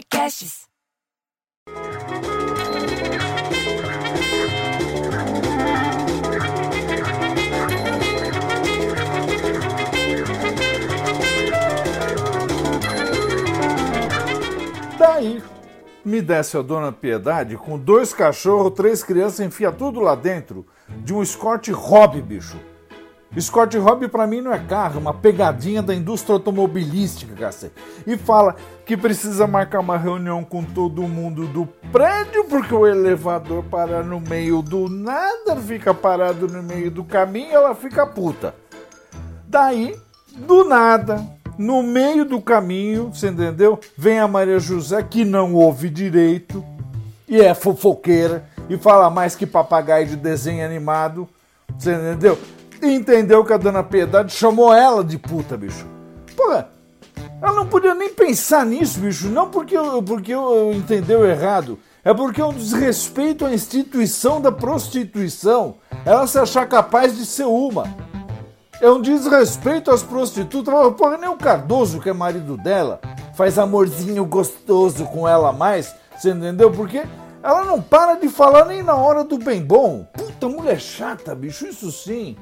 Podcasts. Daí me desce a dona Piedade com dois cachorros, três crianças, enfia tudo lá dentro de um Scott Hobby, bicho. Scott Hobby para mim não é carro, é uma pegadinha da indústria automobilística, cacete. E fala que precisa marcar uma reunião com todo mundo do prédio porque o elevador para no meio do nada, fica parado no meio do caminho, ela fica puta. Daí, do nada, no meio do caminho, você entendeu? Vem a Maria José que não ouve direito e é fofoqueira e fala mais que papagaio de desenho animado, você entendeu? Entendeu que a dona Piedade chamou ela de puta, bicho. Porra, ela não podia nem pensar nisso, bicho. Não porque, eu, porque eu entendeu errado. É porque é um desrespeito à instituição da prostituição. Ela se achar capaz de ser uma. É um desrespeito às prostitutas. Porra, nem o Cardoso, que é marido dela, faz amorzinho gostoso com ela mais. Você entendeu? Porque ela não para de falar nem na hora do bem bom. Puta, mulher chata, bicho, isso sim.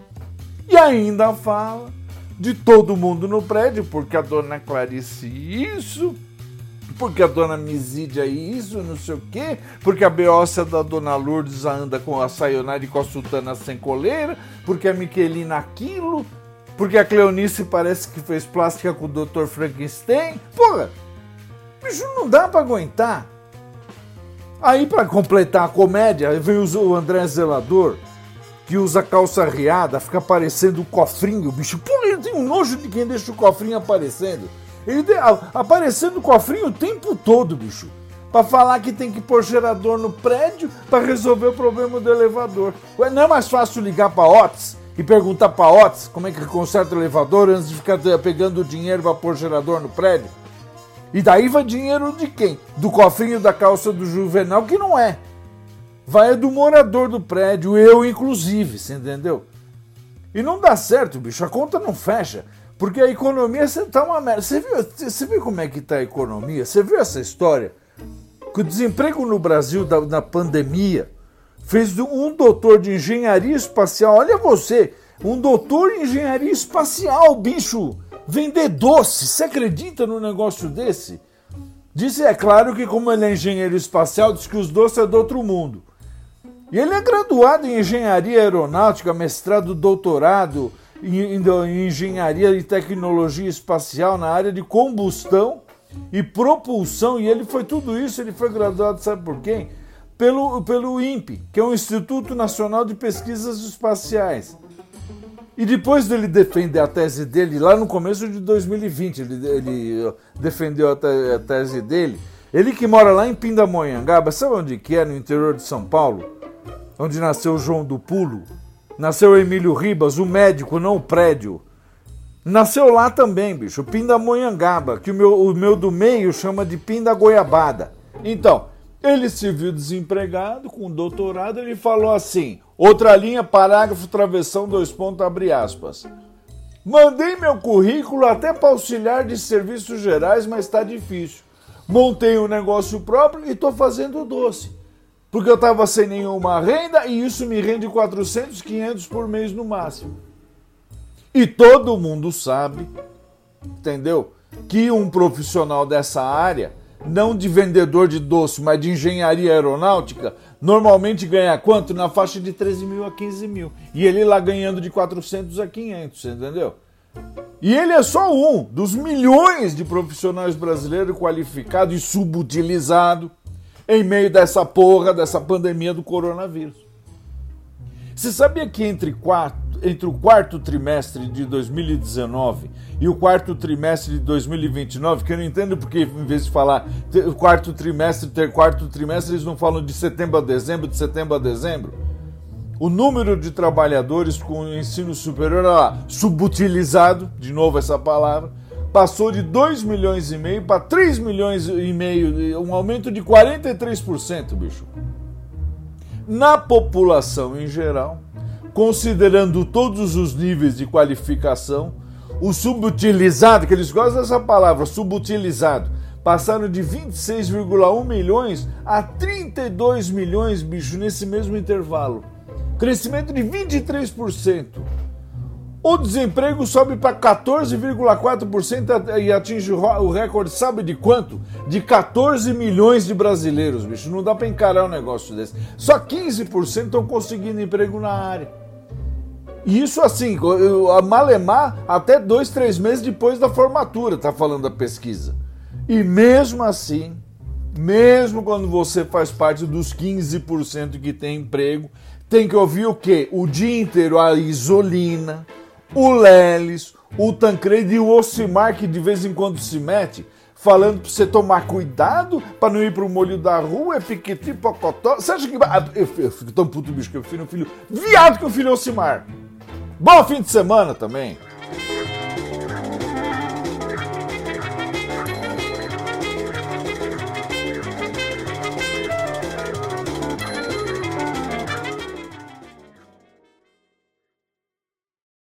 E ainda fala de todo mundo no prédio, porque a dona Clarice isso, porque a dona Misídia isso, não sei o quê, porque a beócia da dona Lourdes anda com a sayonara e com a sultana sem coleira, porque a Miquelina aquilo, porque a Cleonice parece que fez plástica com o Dr. Frankenstein. Porra, bicho, não dá para aguentar. Aí, para completar a comédia, vem o André Zelador, que usa calça riada, fica aparecendo o cofrinho, bicho. Pô, ele tem um nojo de quem deixa o cofrinho aparecendo. Ele tem, aparecendo o cofrinho o tempo todo, bicho. Pra falar que tem que pôr gerador no prédio para resolver o problema do elevador. Ué, não é mais fácil ligar pra Otis e perguntar pra Otis como é que conserta o elevador antes de ficar pegando dinheiro pra pôr gerador no prédio? E daí vai dinheiro de quem? Do cofrinho da calça do Juvenal, que não é vai do morador do prédio, eu inclusive, você entendeu? E não dá certo, bicho, a conta não fecha. Porque a economia tá uma merda. Você viu, você viu como é que tá a economia? Você viu essa história? Que o desemprego no Brasil da, na pandemia fez um doutor de engenharia espacial, olha você, um doutor em engenharia espacial, bicho, vender doce. Você acredita num negócio desse? Disse, é claro que como ele é engenheiro espacial, diz que os doces é do outro mundo. E ele é graduado em engenharia aeronáutica, mestrado, doutorado em, em engenharia e tecnologia espacial na área de combustão e propulsão. E ele foi tudo isso, ele foi graduado, sabe por quem? Pelo, pelo INPE, que é o Instituto Nacional de Pesquisas Espaciais. E depois dele defender a tese dele, lá no começo de 2020, ele, ele defendeu a, te, a tese dele. Ele que mora lá em Pindamonhangaba, sabe onde que é? No interior de São Paulo onde nasceu João do Pulo, nasceu Emílio Ribas, o médico, não o prédio. Nasceu lá também, bicho, Pindamonhangaba, que o meu, o meu do meio chama de Pindagoiabada. Então, ele se viu desempregado, com doutorado, ele falou assim: outra linha, parágrafo, travessão, dois pontos, abre aspas. Mandei meu currículo até para auxiliar de serviços gerais, mas está difícil. Montei um negócio próprio e estou fazendo doce porque eu estava sem nenhuma renda e isso me rende 400, 500 por mês no máximo. E todo mundo sabe, entendeu? Que um profissional dessa área, não de vendedor de doce, mas de engenharia aeronáutica, normalmente ganha quanto? Na faixa de 13 mil a 15 mil. E ele lá ganhando de 400 a 500, entendeu? E ele é só um dos milhões de profissionais brasileiros qualificados e subutilizados em meio dessa porra, dessa pandemia do coronavírus. Você sabia que entre, quarto, entre o quarto trimestre de 2019 e o quarto trimestre de 2029, que eu não entendo porque em vez de falar quarto trimestre, ter quarto trimestre, eles não falam de setembro a dezembro, de setembro a dezembro? O número de trabalhadores com ensino superior lá, subutilizado, de novo essa palavra, passou de 2 milhões e meio para 3 milhões e meio, um aumento de 43%, bicho. Na população em geral, considerando todos os níveis de qualificação, o subutilizado, que eles gostam dessa palavra, subutilizado, passaram de 26,1 milhões a 32 milhões, bicho, nesse mesmo intervalo. Crescimento de 23%. O desemprego sobe para 14,4% e atinge o recorde, sabe de quanto? De 14 milhões de brasileiros, bicho. Não dá para encarar um negócio desse. Só 15% estão conseguindo emprego na área. E isso assim, a Malemar até dois, três meses depois da formatura, tá falando a pesquisa. E mesmo assim, mesmo quando você faz parte dos 15% que tem emprego, tem que ouvir o quê? O dia inteiro a Isolina, o Leles, o Tancredo e o Ocimar, que de vez em quando se mete, falando pra você tomar cuidado para não ir pro molho da rua, é piqueti, pocotó. Você acha que. Ah, eu, eu fico tão puto, bicho, que eu filho um filho viado que o filho Ocimar. Bom fim de semana também.